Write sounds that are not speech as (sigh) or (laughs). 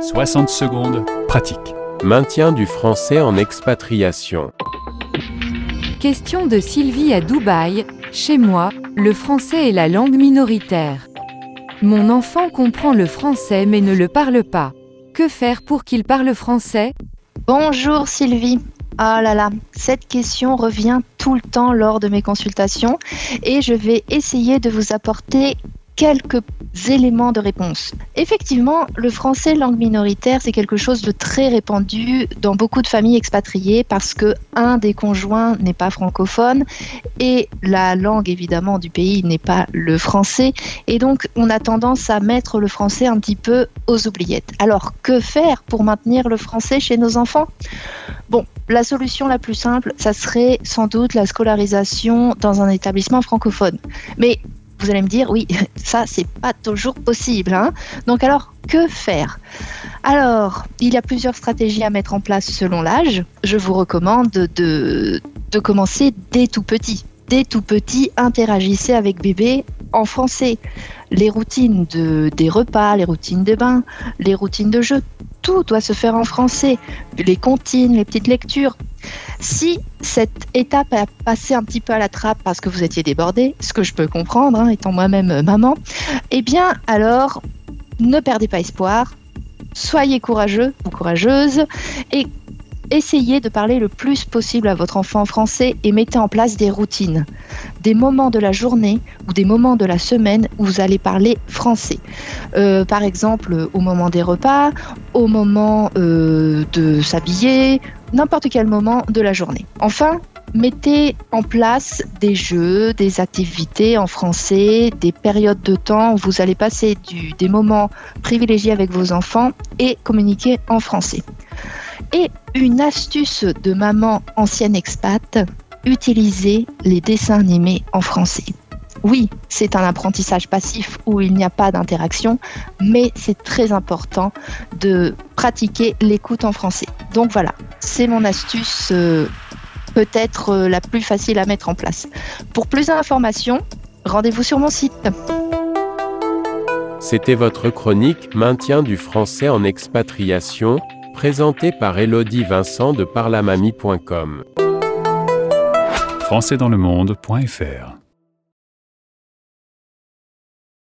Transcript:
60 secondes, pratique. Maintien du français en expatriation. Question de Sylvie à Dubaï. Chez moi, le français est la langue minoritaire. Mon enfant comprend le français mais ne le parle pas. Que faire pour qu'il parle français? Bonjour Sylvie. Ah là là, cette question revient tout le temps lors de mes consultations et je vais essayer de vous apporter quelques éléments de réponse. Effectivement, le français langue minoritaire, c'est quelque chose de très répandu dans beaucoup de familles expatriées parce que un des conjoints n'est pas francophone et la langue évidemment du pays n'est pas le français et donc on a tendance à mettre le français un petit peu aux oubliettes. Alors que faire pour maintenir le français chez nos enfants? Bon, la solution la plus simple, ça serait sans doute la scolarisation dans un établissement francophone. Mais vous allez me dire, oui, (laughs) ça, c'est pas toujours possible. Hein Donc, alors, que faire? Alors, il y a plusieurs stratégies à mettre en place selon l'âge. Je vous recommande de, de commencer dès tout petit. Dès tout petit, interagissez avec bébé en français. Les routines de, des repas, les routines de bain, les routines de jeu, tout doit se faire en français. Les comptines, les petites lectures. Si cette étape a passé un petit peu à la trappe parce que vous étiez débordé, ce que je peux comprendre, hein, étant moi-même euh, maman, eh bien alors ne perdez pas espoir, soyez courageux ou courageuse et essayez de parler le plus possible à votre enfant en français et mettez en place des routines, des moments de la journée ou des moments de la semaine où vous allez parler français. Euh, par exemple, au moment des repas, au moment euh, de s'habiller, n'importe quel moment de la journée. Enfin, mettez en place des jeux, des activités en français, des périodes de temps où vous allez passer des moments privilégiés avec vos enfants et communiquer en français. Et une astuce de maman ancienne expat, utilisez les dessins animés en français. Oui, c'est un apprentissage passif où il n'y a pas d'interaction, mais c'est très important de pratiquer l'écoute en français. Donc voilà, c'est mon astuce euh, peut-être euh, la plus facile à mettre en place. Pour plus d'informations, rendez-vous sur mon site. C'était votre chronique Maintien du français en expatriation, présentée par Elodie Vincent de parlamamie.com. Françaisdanslemonde.fr